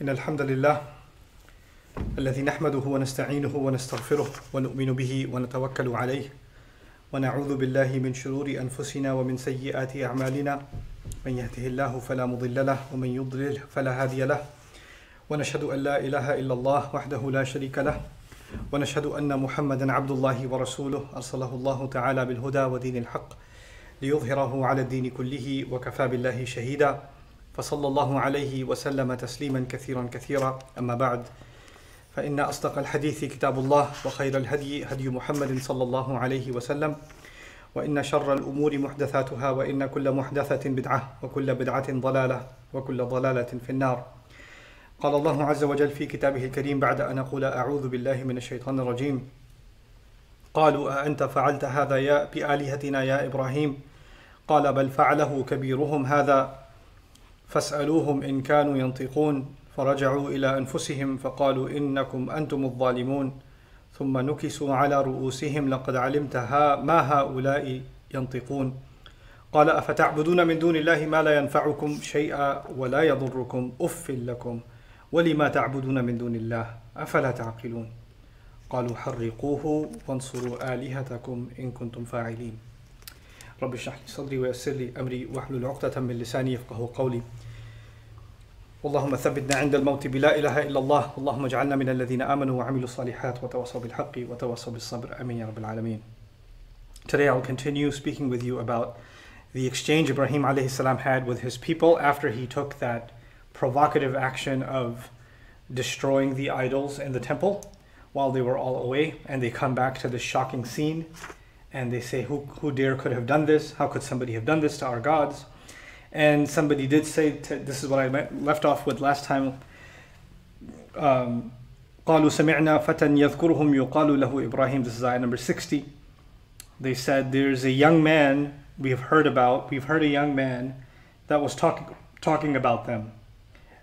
إن الحمد لله الذي نحمده ونستعينه ونستغفره ونؤمن به ونتوكل عليه ونعوذ بالله من شرور أنفسنا ومن سيئات أعمالنا. من يهده الله فلا مضل له ومن يضلل فلا هادي له. ونشهد أن لا إله إلا الله وحده لا شريك له. ونشهد أن محمدا عبد الله ورسوله. أرسله الله تعالى بالهدى ودين الحق ليظهره على الدين كله وكفى بالله شهيدا. فصلى الله عليه وسلم تسليما كثيرا كثيرا. أما بعد فإن أصدق الحديث كتاب الله وخير الهدي هدي محمد صلى الله عليه وسلم وإن شر الأمور محدثاتها وإن كل محدثة بدعة وكل بدعة ضلالة وكل ضلالة في النار. قال الله عز وجل في كتابه الكريم بعد أن أقول أعوذ بالله من الشيطان الرجيم. قالوا أأنت فعلت هذا يا بآلهتنا يا إبراهيم؟ قال بل فعله كبيرهم هذا. فاسألوهم إن كانوا ينطقون. فرجعوا إلى أنفسهم فقالوا إنكم أنتم الظالمون. ثم نكسوا على رؤوسهم لقد علمت ها ما هؤلاء ينطقون. قال أفتعبدون من دون الله ما لا ينفعكم شيئا ولا يضركم. أف لكم. ولما تعبدون من دون الله أفلا تعقلون؟ قالوا حرقوه وانصروا آلهتكم إن كنتم فاعلين. رب اشرح لي صدري ويسر لي أمري واحلل عقدة من لساني يفقه قولي. اللهم ثبتنا عند الموت بلا إله إلا الله. اللهم اجعلنا من الذين آمنوا وعملوا الصالحات وتواصوا بالحق وتواصوا بالصبر. أمين يا رب العالمين. Today I will continue speaking with you about the exchange Ibrahim عليه السلام had with his people after he took that provocative action of destroying the idols in the temple while they were all away and they come back to this shocking scene and they say who, who dare could have done this how could somebody have done this to our gods and somebody did say to, this is what i left off with last time um, قالوا سمعنا فتى يذكرهم يقال له إبراهيم this is ayah number 60 they said there's a young man we've heard about we've heard a young man that was talking talking about them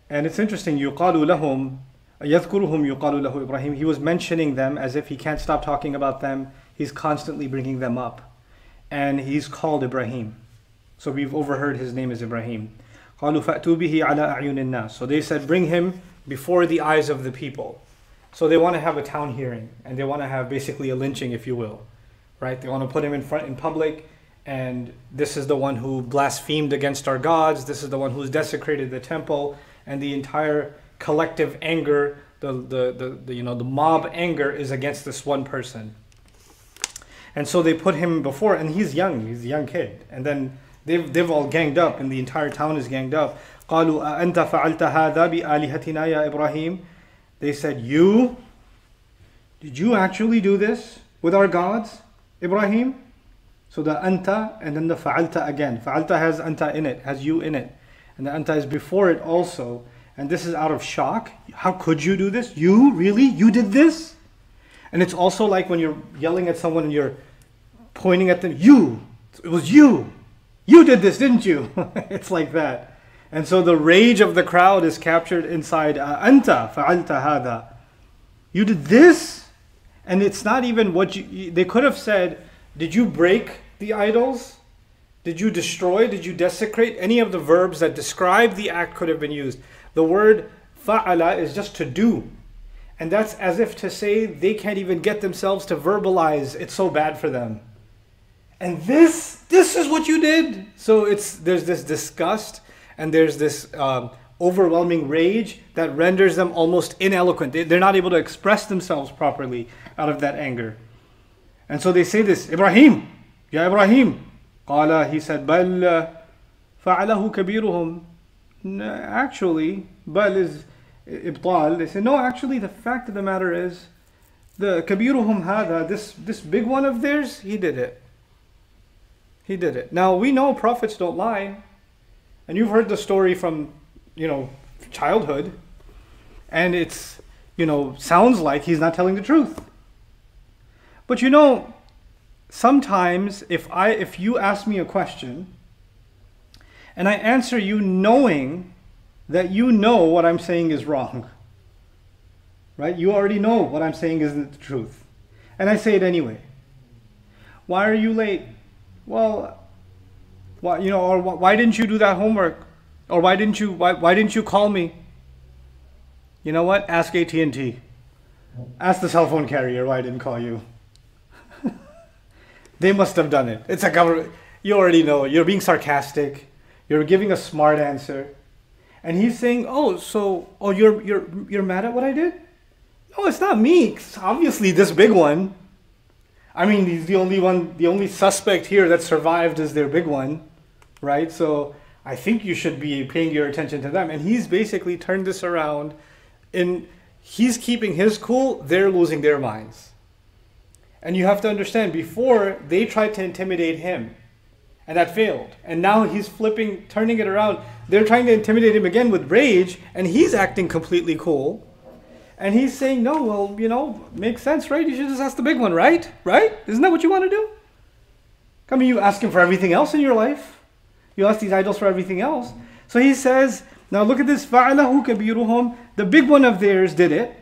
and it's interesting يقال لهم يذكرهم يقال له إبراهيم he was mentioning them as if he can't stop talking about them he's constantly bringing them up. And he's called Ibrahim. So we've overheard his name is Ibrahim. So they said, bring him before the eyes of the people. So they want to have a town hearing and they want to have basically a lynching, if you will. Right? They want to put him in front in public and this is the one who blasphemed against our gods. This is the one who's desecrated the temple and the entire collective anger, the, the, the, the you know, the mob anger is against this one person. and so they put him before and he's young he's a young kid and then they've, they've all ganged up and the entire town is ganged up قالوا أنت فعلت هذا بآلهتنا يا إبراهيم they said you did you actually do this with our gods Ibrahim so the anta and then the fa'alta again fa'alta has anta in it has you in it and the anta is before it also and this is out of shock how could you do this you really you did this and it's also like when you're yelling at someone and you're pointing at them you it was you. You did this didn't you? It's like that. And so the rage of the crowd is captured inside uh, anta fa'alta hada you did this? And it's not even what you they could have said did you break the idols? Did you destroy? Did you desecrate? Any of the verbs that describe the act could have been used. The word fa'ala is just to do. And that's as if to say they can't even get themselves to verbalize it's so bad for them and this this is what you did. So it's there's this disgust and there's this um, overwhelming rage that renders them almost ineloquent. They, they're not able to express themselves properly out of that anger. And so they say this ibrahim ya ibrahim. Qala he said bal fa'alahu kabiruhum. Actually bal is ibtal. They say no actually the fact of the matter is the kabiruhum hada this this big one of theirs he did it he did it. Now we know prophets don't lie. And you've heard the story from you know childhood. And it's you know sounds like he's not telling the truth. But you know sometimes if i if you ask me a question and i answer you knowing that you know what i'm saying is wrong right? You already know what i'm saying isn't the truth. And i say it anyway. Why are you late well why you know or why didn't you do that homework or why didn't you why, why didn't you call me You know what? Ask AT&T. Ask the cell phone carrier why I didn't call you. they must have done it. It's a government. You already know. You're being sarcastic. You're giving a smart answer. And he's saying, "Oh, so oh you're you're you're mad at what I did?" No, it's not me. It's obviously this big one. I mean, he's the only one, the only suspect here that survived is their big one, right? So I think you should be paying your attention to them. And he's basically turned this around and he's keeping his cool, they're losing their minds. And you have to understand, before they tried to intimidate him, and that failed. And now he's flipping, turning it around. They're trying to intimidate him again with rage, and he's acting completely cool. And he's saying, no, well, you know, makes sense, right? You should just ask the big one, right? Right? Isn't that what you want to do? I mean, you ask him for everything else in your life. You ask these idols for everything else. So he says, now look at this. فَعَلَهُ كَبِيرُهُمْ The big one of theirs did it.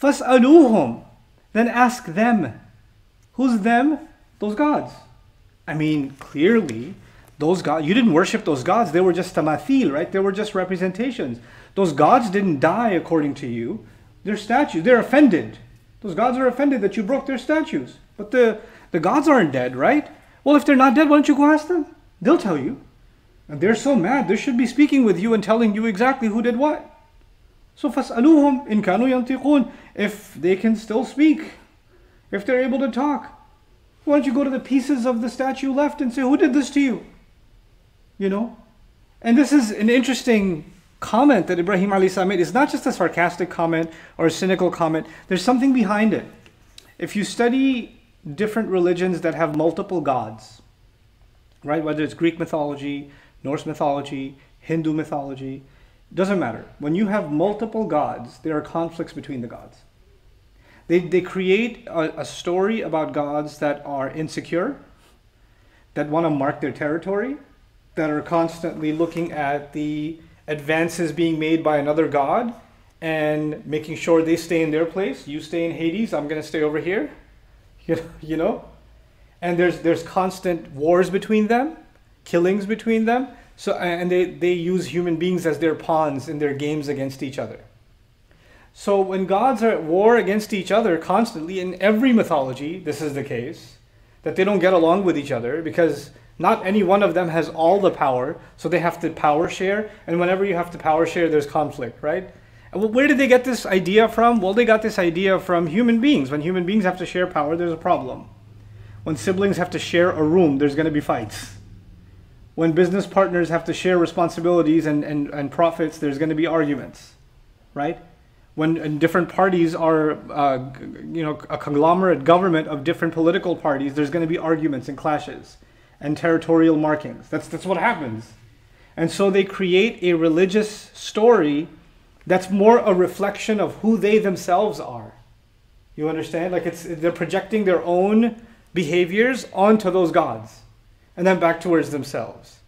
فَاسْأَلُوهُمْ Then ask them. Who's them? Those gods. I mean, clearly, those gods, you didn't worship those gods. They were just tamathil, right? They were just representations. Those gods didn't die according to you. They're statues. They're offended. Those gods are offended that you broke their statues. But the, the gods aren't dead, right? Well, if they're not dead, why don't you go ask them? They'll tell you. And they're so mad, they should be speaking with you and telling you exactly who did what. So فَاسْأَلُوهُمْ إِن كَانُوا يَنْطِقُونَ If they can still speak, if they're able to talk, why don't you go to the pieces of the statue left and say, who did this to you? You know? And this is an interesting comment that Ibrahim Ali made. is not just a sarcastic comment or a cynical comment. There's something behind it. If you study different religions that have multiple gods, right? Whether it's Greek mythology, Norse mythology, Hindu mythology, doesn't matter. When you have multiple gods, there are conflicts between the gods. They, they create a, a story about gods that are insecure, that want to mark their territory, that are constantly looking at the advances being made by another god and making sure they stay in their place. You stay in Hades, I'm going to stay over here. You know? And there's, there's constant wars between them, killings between them. So, and they, they use human beings as their pawns in their games against each other. So when gods are at war against each other constantly, in every mythology, this is the case, that they don't get along with each other because not any one of them has all the power, so they have to power share. And whenever you have to power share, there's conflict, right? Where did they get this idea from? Well, they got this idea from human beings. When human beings have to share power, there's a problem. When siblings have to share a room, there's going to be fights. When business partners have to share responsibilities and, and, and profits, there's going to be arguments, right? when different parties are, uh, you know, a conglomerate government of different political parties, there's going to be arguments and clashes and territorial markings. That's, that's what happens. And so they create a religious story that's more a reflection of who they themselves are. You understand? Like it's they're projecting their own behaviors onto those gods and then back towards themselves.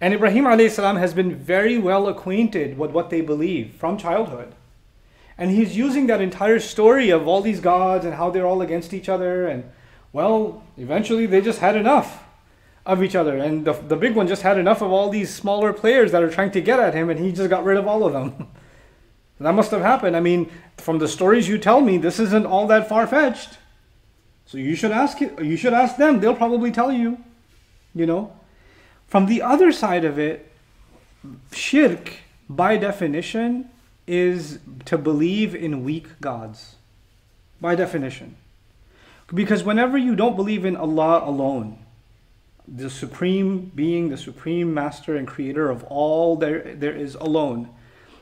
And Ibrahim alayhi has been very well acquainted with what they believe from childhood. And he's using that entire story of all these gods and how they're all against each other. And, well, eventually they just had enough of each other. And the, the big one just had enough of all these smaller players that are trying to get at him, and he just got rid of all of them. that must have happened. I mean, from the stories you tell me, this isn't all that far fetched. So you should ask. You should ask them. They'll probably tell you. You know. From the other side of it, shirk, by definition, is to believe in weak gods, by definition. Because whenever you don't believe in Allah alone, the supreme being, the supreme master and creator of all there, there is alone,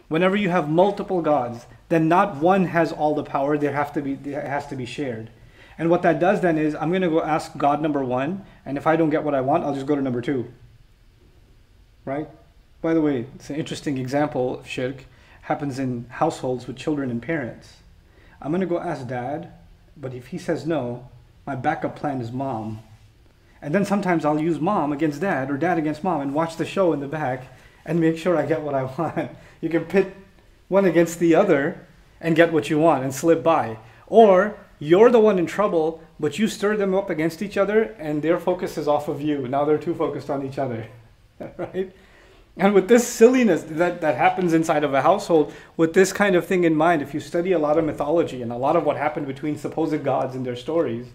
whenever you have multiple gods, then not one has all the power, there, have to be, there has to be shared. And what that does then is, I'm going to go ask God number one, and if I don't get what I want, I'll just go to number two. Right? By the way, it's an interesting example of shirk happens in households with children and parents. I'm going to go ask dad, but if he says no, my backup plan is mom. And then sometimes I'll use mom against dad or dad against mom and watch the show in the back and make sure I get what I want. You can pit one against the other and get what you want and slip by. Or you're the one in trouble, but you stir them up against each other and their focus is off of you. Now they're too focused on each other. right? And with this silliness that, that happens inside of a household, with this kind of thing in mind, if you study a lot of mythology and a lot of what happened between supposed gods and their stories,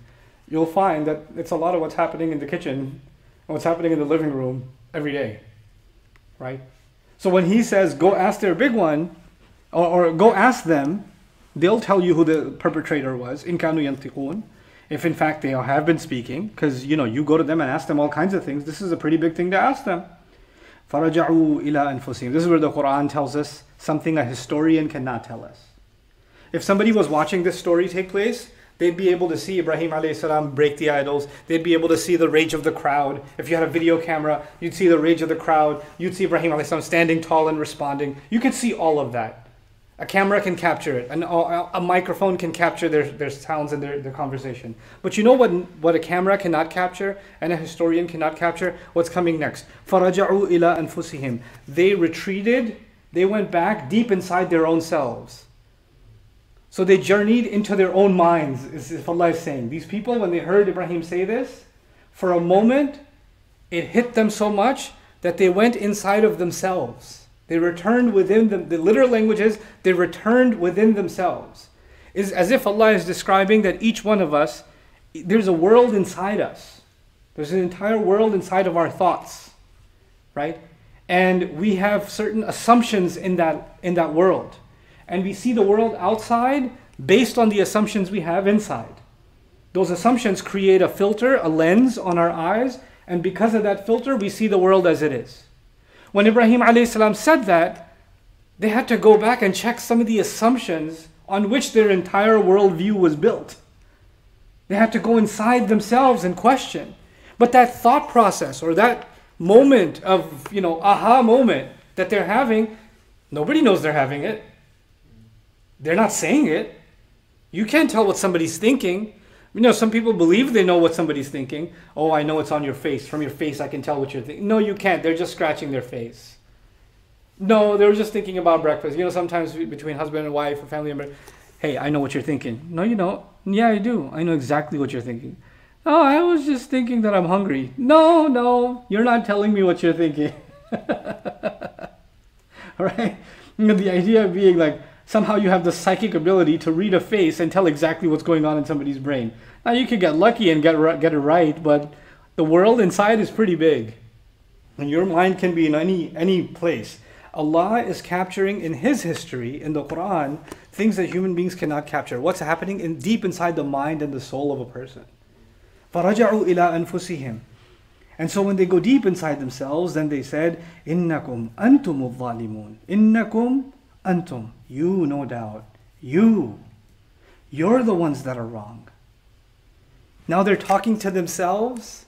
you'll find that it's a lot of what's happening in the kitchen and what's happening in the living room every day. Right? So when he says, go ask their big one, or, or go ask them, they'll tell you who the perpetrator was, in kanu yantiqun, if in fact they have been speaking, because you know, you go to them and ask them all kinds of things. This is a pretty big thing to ask them. فَرَجَعُوا إِلَىٰ أَنفُسِهِمْ This is where the Quran tells us something a historian cannot tell us. If somebody was watching this story take place, they'd be able to see Ibrahim salam break the idols. They'd be able to see the rage of the crowd. If you had a video camera, you'd see the rage of the crowd. You'd see Ibrahim salam standing tall and responding. You could see all of that. A camera can capture it, and a microphone can capture their, their sounds and their, their conversation. But you know what, what a camera cannot capture and a historian cannot capture? What's coming next? فَرَجَعُوا إِلَىٰ أَنفُسِهِمْ They retreated, they went back deep inside their own selves. So they journeyed into their own minds, is if Allah is saying. These people, when they heard Ibrahim say this, for a moment, it hit them so much that they went inside of themselves. They returned within them. The literal language is they returned within themselves. Is as if Allah is describing that each one of us, there's a world inside us. There's an entire world inside of our thoughts, right? And we have certain assumptions in that in that world, and we see the world outside based on the assumptions we have inside. Those assumptions create a filter, a lens on our eyes, and because of that filter, we see the world as it is. When Ibrahim salam said that, they had to go back and check some of the assumptions on which their entire worldview was built. They had to go inside themselves and question. But that thought process or that moment of, you know, aha moment that they're having, nobody knows they're having it. They're not saying it. You can't tell what somebody's thinking. You know, some people believe they know what somebody's thinking. Oh, I know it's on your face. From your face, I can tell what you're thinking. No, you can't. They're just scratching their face. No, they were just thinking about breakfast. You know, sometimes between husband and wife, a family member, hey, I know what you're thinking. No, you don't. Yeah, I do. I know exactly what you're thinking. Oh, I was just thinking that I'm hungry. No, no, you're not telling me what you're thinking. All right? You know, the idea of being like, somehow you have the psychic ability to read a face and tell exactly what's going on in somebody's brain. Now you could get lucky and get get it right, but the world inside is pretty big, and your mind can be in any any place. Allah is capturing in His history in the Quran things that human beings cannot capture. What's happening in deep inside the mind and the soul of a person. فَرَجَعُوا إِلَىٰ أَنفُسِهِمْ and so when they go deep inside themselves, then they said, إِنَّكُمْ أَنْتُمُ الظَّالِمُونَ إِنَّكُمْ Antum, you no doubt, you, you're the ones that are wrong. Now they're talking to themselves,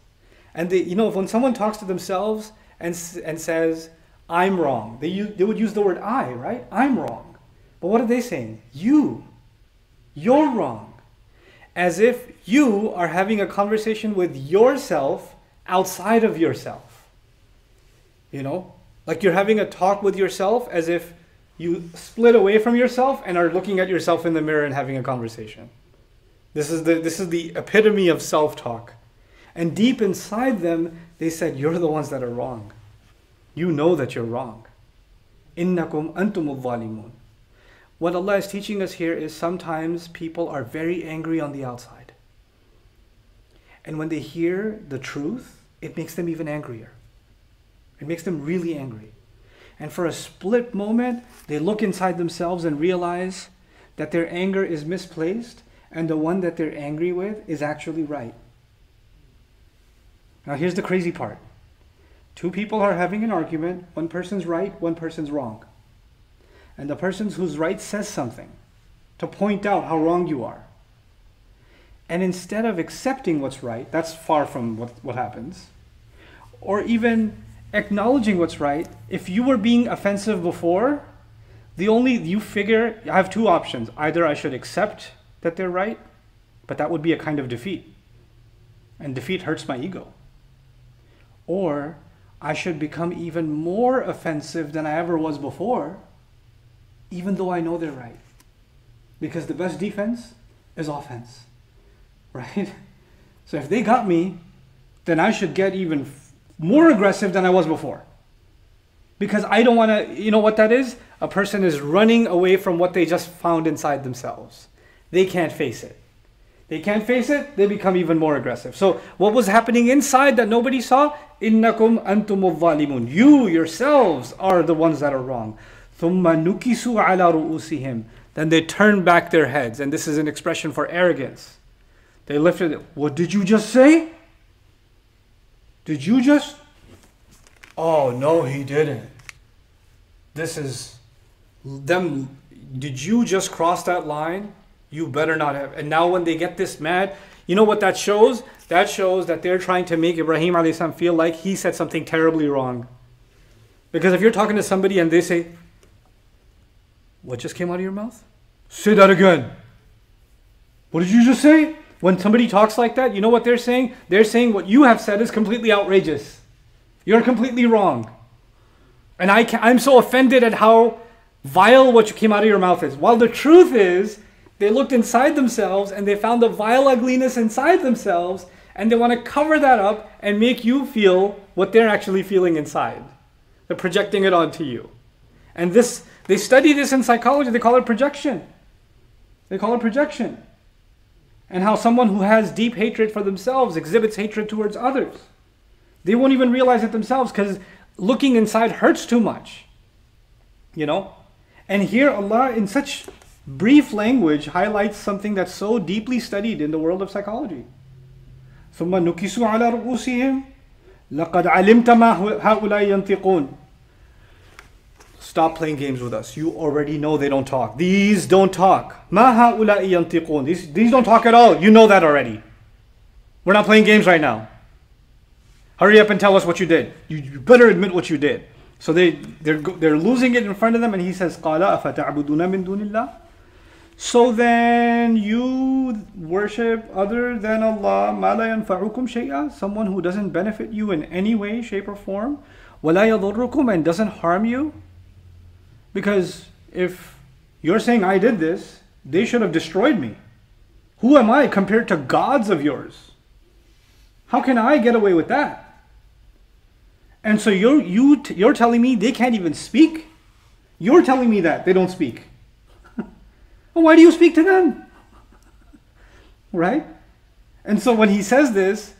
and they, you know, when someone talks to themselves and, and says, I'm wrong, they, they would use the word I, right? I'm wrong. But what are they saying? You, you're wrong. As if you are having a conversation with yourself outside of yourself. You know, like you're having a talk with yourself as if you split away from yourself and are looking at yourself in the mirror and having a conversation. This is the, this is the epitome of self talk. And deep inside them, they said, You're the ones that are wrong. You know that you're wrong. Innakum antumul zalimun. What Allah is teaching us here is sometimes people are very angry on the outside. And when they hear the truth, it makes them even angrier. It makes them really angry. And for a split moment, they look inside themselves and realize that their anger is misplaced and the one that they're angry with is actually right. Now, here's the crazy part two people are having an argument, one person's right, one person's wrong. And the person who's right says something to point out how wrong you are. And instead of accepting what's right, that's far from what, what happens, or even acknowledging what's right. If you were being offensive before, the only you figure I have two options. Either I should accept that they're right, but that would be a kind of defeat. And defeat hurts my ego. Or I should become even more offensive than I ever was before, even though I know they're right. Because the best defense is offense. Right? So if they got me, then I should get even more aggressive than I was before. Because I don't want to, you know what that is? A person is running away from what they just found inside themselves. They can't face it. They can't face it, they become even more aggressive. So, what was happening inside that nobody saw? Innakum antum zalimun. You yourselves are the ones that are wrong. Thumma nukisu ala ru'usihim. Then they turn back their heads, and this is an expression for arrogance. They lifted it. What did you just say? Did you just? Oh, no, he didn't. This is them. Did you just cross that line? You better not have. And now, when they get this mad, you know what that shows? That shows that they're trying to make Ibrahim salam feel like he said something terribly wrong. Because if you're talking to somebody and they say, What just came out of your mouth? Say that again. What did you just say? When somebody talks like that, you know what they're saying? They're saying what you have said is completely outrageous. You're completely wrong. And I can, I'm so offended at how vile what came out of your mouth is. While the truth is, they looked inside themselves and they found the vile ugliness inside themselves, and they want to cover that up and make you feel what they're actually feeling inside. They're projecting it onto you. And this, they study this in psychology, they call it projection. They call it projection and how someone who has deep hatred for themselves exhibits hatred towards others. They won't even realize it themselves because looking inside hurts too much. You know? And here Allah, in such brief language, highlights something that's so deeply studied in the world of psychology. ثم نكسوا على رؤوسهم لقد علمت ما هؤلاء ينطقون Stop playing games with us. You already know they don't talk. These don't talk. These, these don't talk at all. You know that already. We're not playing games right now. Hurry up and tell us what you did. You, you better admit what you did. So they, they're, they're losing it in front of them, and he says, So then you worship other than Allah, someone who doesn't benefit you in any way, shape, or form, and doesn't harm you. Because if you're saying I did this, they should have destroyed me. Who am I compared to gods of yours? How can I get away with that? And so you're, you, you're telling me they can't even speak? You're telling me that they don't speak. well, why do you speak to them? right? And so when he says this,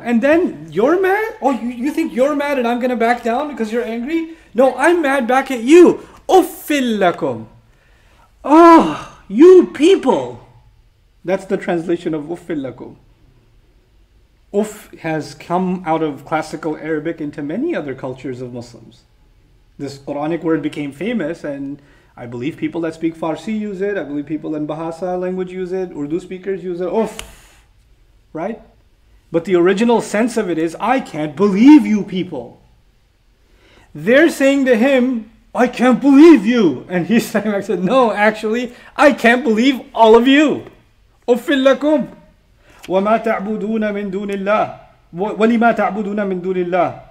and then you're mad? Oh, you, you think you're mad and I'm going to back down because you're angry? No, I'm mad back at you. Uffillakum. Oh, ah, you people. That's the translation of uffillakum. Uff has come out of classical Arabic into many other cultures of Muslims. This Quranic word became famous, and I believe people that speak Farsi use it. I believe people in Bahasa language use it. Urdu speakers use it. Uff. Right? But the original sense of it is, I can't believe you people. They're saying to him, I can't believe you. And he's saying, I said, no, actually, I can't believe all of you. أفل لكم وما تعبدون من دون الله ولما تعبدون من دون الله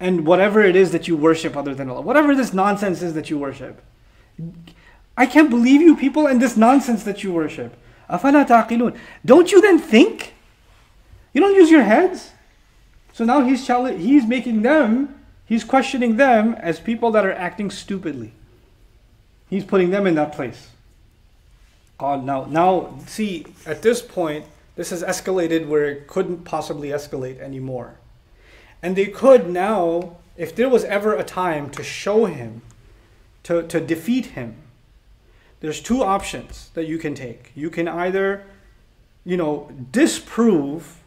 and whatever it is that you worship other than Allah, whatever this nonsense is that you worship. I can't believe you people and this nonsense that you worship. أفلا تعقلون Don't you then think? You don't use your heads? So now he's he's making them, he's questioning them as people that are acting stupidly. He's putting them in that place. God, now, now, see, at this point, this has escalated where it couldn't possibly escalate anymore. And they could now, if there was ever a time to show him, to, to defeat him, there's two options that you can take. You can either, you know, disprove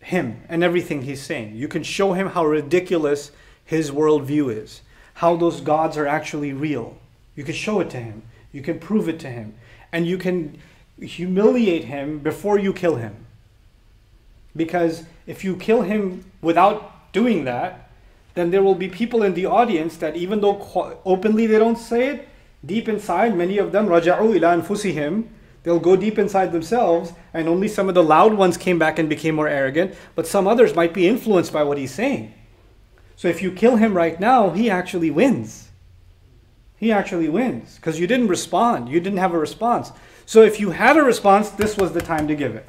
him and everything he's saying. You can show him how ridiculous his worldview is, how those gods are actually real. You can show it to him, you can prove it to him, and you can humiliate him before you kill him. Because if you kill him without doing that, then there will be people in the audience that even though openly they don't say it, deep inside, many of them, raja'u ila anfusihim, They'll go deep inside themselves, and only some of the loud ones came back and became more arrogant, but some others might be influenced by what he's saying. So if you kill him right now, he actually wins. He actually wins because you didn't respond. You didn't have a response. So if you had a response, this was the time to give it.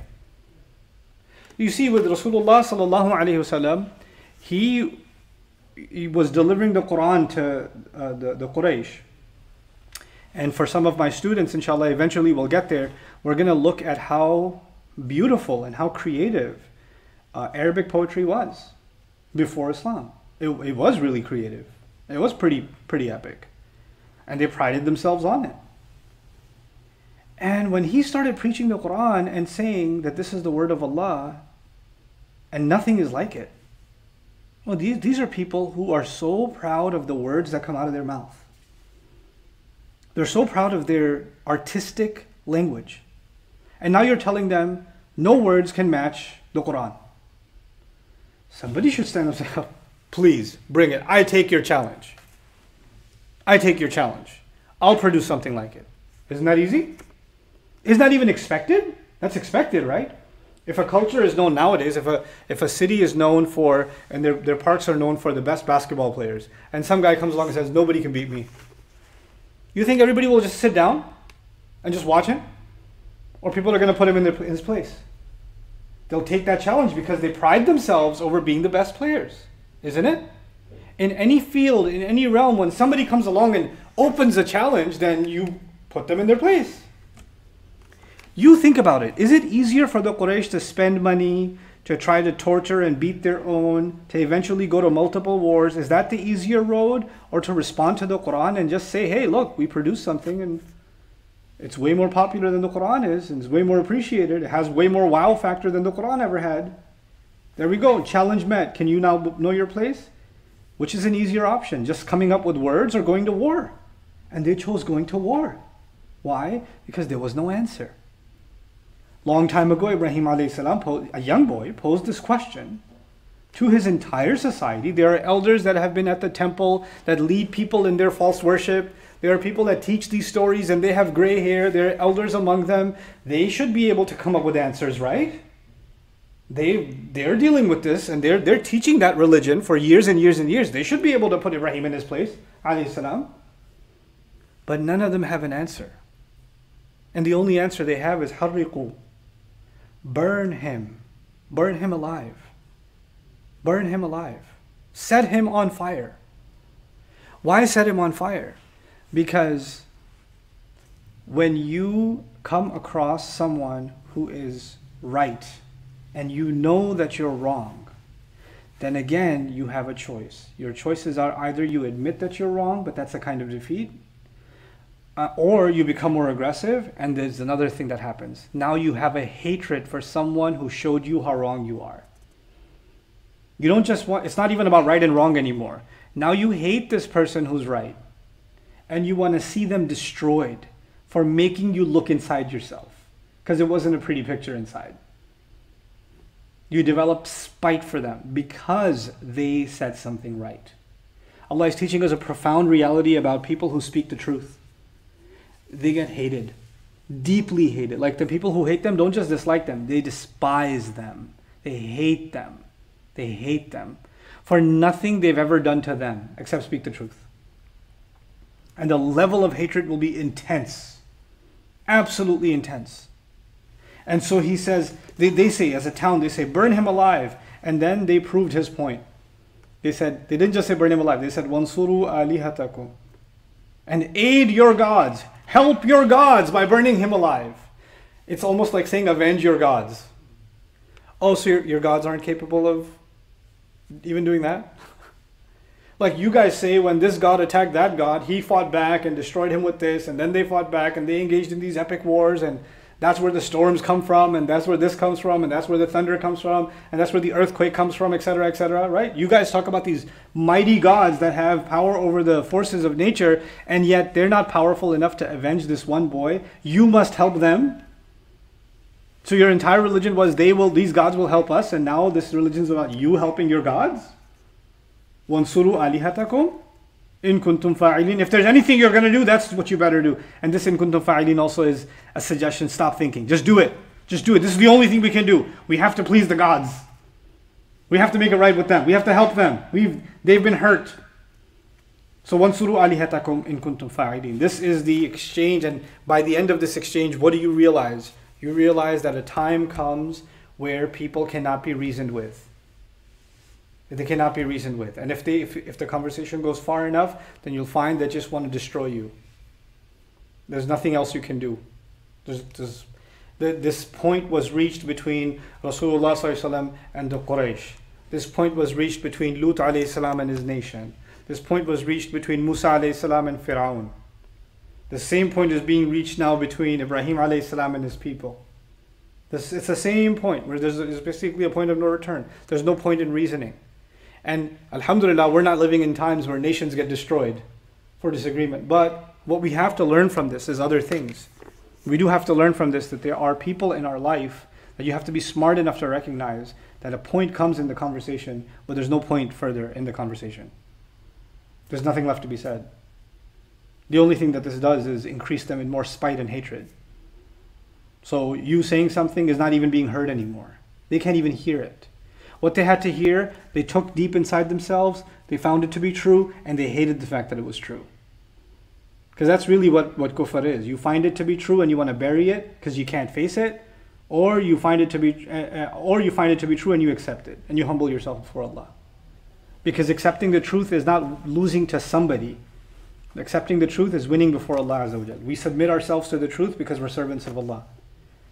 You see, with Rasulullah sallallahu alaihi wasallam, he, was delivering the Quran to uh, the, the Quraysh. And for some of my students, inshallah, eventually we'll get there, we're going to look at how beautiful and how creative uh, Arabic poetry was before Islam. It, it was really creative. It was pretty, pretty epic. And they prided themselves on it. And when he started preaching the Quran and saying that this is the word of Allah and nothing is like it, well, these, these are people who are so proud of the words that come out of their mouth. They're so proud of their artistic language. And now you're telling them no words can match the Quran. Somebody should stand up and say, please bring it. I take your challenge. I take your challenge. I'll produce something like it. Isn't that easy? Isn't that even expected? That's expected, right? If a culture is known nowadays, if a if a city is known for and their, their parks are known for the best basketball players, and some guy comes along and says, Nobody can beat me. You think everybody will just sit down and just watch him? Or people are going to put him in, their, in his place? They'll take that challenge because they pride themselves over being the best players, isn't it? In any field, in any realm, when somebody comes along and opens a challenge, then you put them in their place. You think about it. Is it easier for the Quraysh to spend money, to try to torture and beat their own, to eventually go to multiple wars? Is that the easier road? Or to respond to the Quran and just say, hey, look, we produced something and it's way more popular than the Quran is, and it's way more appreciated. It has way more wow factor than the Quran ever had. There we go. Challenge met. Can you now know your place? Which is an easier option? Just coming up with words or going to war? And they chose going to war. Why? Because there was no answer. Long time ago, Ibrahim salam, a young boy, posed this question to his entire society. There are elders that have been at the temple that lead people in their false worship. There are people that teach these stories and they have gray hair. There are elders among them. They should be able to come up with answers, right? They they're dealing with this and they're they're teaching that religion for years and years and years. They should be able to put Ibrahim in his place, salam. But none of them have an answer. And the only answer they have is harriqu. Burn him. Burn him alive. Burn him alive. Set him on fire. Why set him on fire? Because when you come across someone who is right and you know that you're wrong, then again you have a choice. Your choices are either you admit that you're wrong, but that's a kind of defeat, uh, or you become more aggressive, and there's another thing that happens. Now you have a hatred for someone who showed you how wrong you are. You don't just want, it's not even about right and wrong anymore. Now you hate this person who's right and you want to see them destroyed for making you look inside yourself because it wasn't a pretty picture inside. You develop spite for them because they said something right. Allah is teaching us a profound reality about people who speak the truth. They get hated, deeply hated. Like the people who hate them don't just dislike them, they despise them. They hate them. They hate them for nothing they've ever done to them except speak the truth and the level of hatred will be intense. Absolutely intense. And so he says, they, they say, as a town, they say, burn him alive. And then they proved his point. They said, they didn't just say burn him alive, they said, Wansuru alihatakum. And aid your gods, help your gods by burning him alive. It's almost like saying, avenge your gods. Oh, so your, your gods aren't capable of even doing that? like you guys say when this god attacked that god he fought back and destroyed him with this and then they fought back and they engaged in these epic wars and that's where the storms come from, and that's where this comes from, and that's where the thunder comes from, and that's where the earthquake comes from, etc., etc., right? You guys talk about these mighty gods that have power over the forces of nature, and yet they're not powerful enough to avenge this one boy. You must help them. So your entire religion was they will these gods will help us, and now this religion is about you helping your gods. Wansuru alihatakum in kuntum fa'ilin. If there's anything you're going to do, that's what you better do. And this in kuntum fa'ilin also is a suggestion. Stop thinking. Just do it. Just do it. This is the only thing we can do. We have to please the gods. We have to make it right with them. We have to help them. We've, they've been hurt. So wansuru alihatakum in kuntum fa'ilin. This is the exchange and by the end of this exchange, what do you realize? You realize that a time comes where people cannot be reasoned with they cannot be reasoned with. And if, they, if, if the conversation goes far enough, then you'll find they just want to destroy you. There's nothing else you can do. There's, there's, the, this point was reached between Rasulullah and the Quraysh. This point was reached between Lut salam and his nation. This point was reached between Musa and Fir'aun. The same point is being reached now between Ibrahim salam and his people. This, it's the same point where there's, there's basically a point of no return. There's no point in reasoning. And Alhamdulillah, we're not living in times where nations get destroyed for disagreement. But what we have to learn from this is other things. We do have to learn from this that there are people in our life that you have to be smart enough to recognize that a point comes in the conversation, but there's no point further in the conversation. There's nothing left to be said. The only thing that this does is increase them in more spite and hatred. So you saying something is not even being heard anymore. They can't even hear it. What they had to hear, they took deep inside themselves, they found it to be true, and they hated the fact that it was true. Because that's really what, what kufr is. You find it to be true and you want to bury it because you can't face it, or you find it to be, uh, or you find it to be true and you accept it and you humble yourself before Allah. Because accepting the truth is not losing to somebody. Accepting the truth is winning before Allah We submit ourselves to the truth because we're servants of Allah,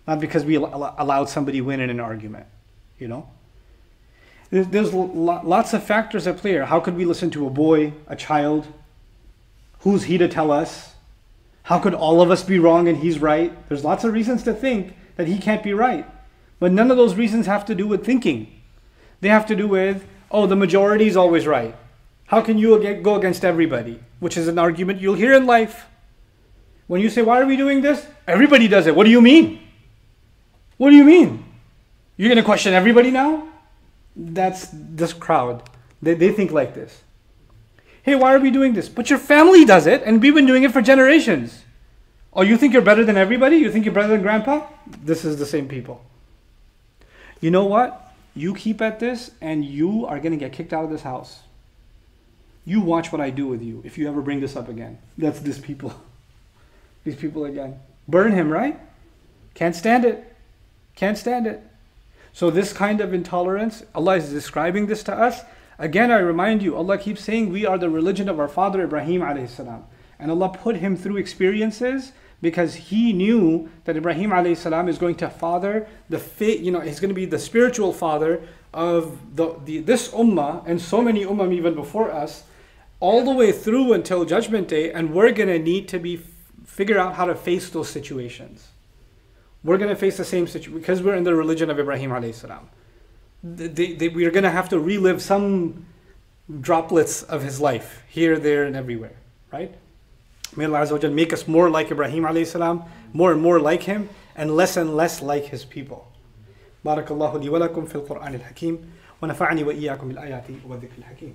not because we allowed somebody win in an argument. You know. There's lots of factors at play here. How could we listen to a boy, a child? Who's he to tell us? How could all of us be wrong and he's right? There's lots of reasons to think that he can't be right. But none of those reasons have to do with thinking. They have to do with, oh, the majority is always right. How can you go against everybody? Which is an argument you'll hear in life. When you say, why are we doing this? Everybody does it. What do you mean? What do you mean? You're going to question everybody now? That's this crowd. They, they think like this. Hey, why are we doing this? But your family does it, and we've been doing it for generations. Oh, you think you're better than everybody? You think you're better than grandpa? This is the same people. You know what? You keep at this, and you are going to get kicked out of this house. You watch what I do with you if you ever bring this up again. That's these people. These people again. Burn him, right? Can't stand it. Can't stand it. So this kind of intolerance, Allah is describing this to us. Again, I remind you, Allah keeps saying we are the religion of our father Ibrahim alayhi salam. And Allah put him through experiences because he knew that Ibrahim alayhi salam is going to father the fit, you know, he's going to be the spiritual father of the, the this ummah and so many ummah even before us, all the way through until judgment day, and we're going to need to be figure out how to face those situations we're going to face the same situation because we're in the religion of Ibrahim alayhi salam. They, they, we're going to have to relive some droplets of his life here, there, and everywhere, right? May Allah Azza make us more like Ibrahim alayhi salam, more and more like him, and less and less like his people. بارك الله لي ولكم في القرآن الحكيم ونفعني وإياكم بالآيات والذكر الحكيم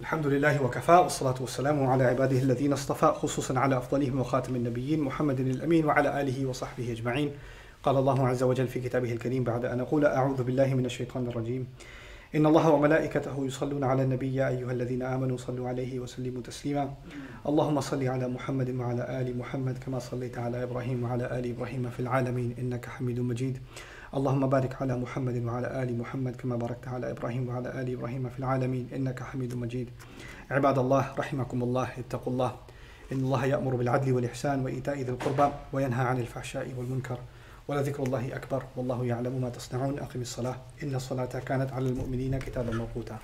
الحمد لله وكفى والصلاة والسلام على عباده الذين اصطفى خصوصا على أفضلهم وخاتم النبيين محمد الأمين وعلى آله وصحبه أجمعين قال الله عز وجل في كتابه الكريم بعد أن أقول أعوذ بالله من الشيطان الرجيم إن الله وملائكته يصلون على النبي يا أيها الذين آمنوا صلوا عليه وسلموا تسليما اللهم صل على محمد وعلى آل محمد كما صليت على إبراهيم وعلى آل إبراهيم في العالمين إنك حميد مجيد اللهم بارك على محمد وعلى آل محمد كما باركت على إبراهيم وعلى آل إبراهيم في العالمين إنك حميد مجيد. عباد الله رحمكم الله اتقوا الله. إن الله يأمر بالعدل والإحسان وإيتاء ذي القربى وينهى عن الفحشاء والمنكر ولذكر الله أكبر. والله يعلم ما تصنعون. أقم الصلاة. إن الصلاة كانت على المؤمنين كتابا موقوتا.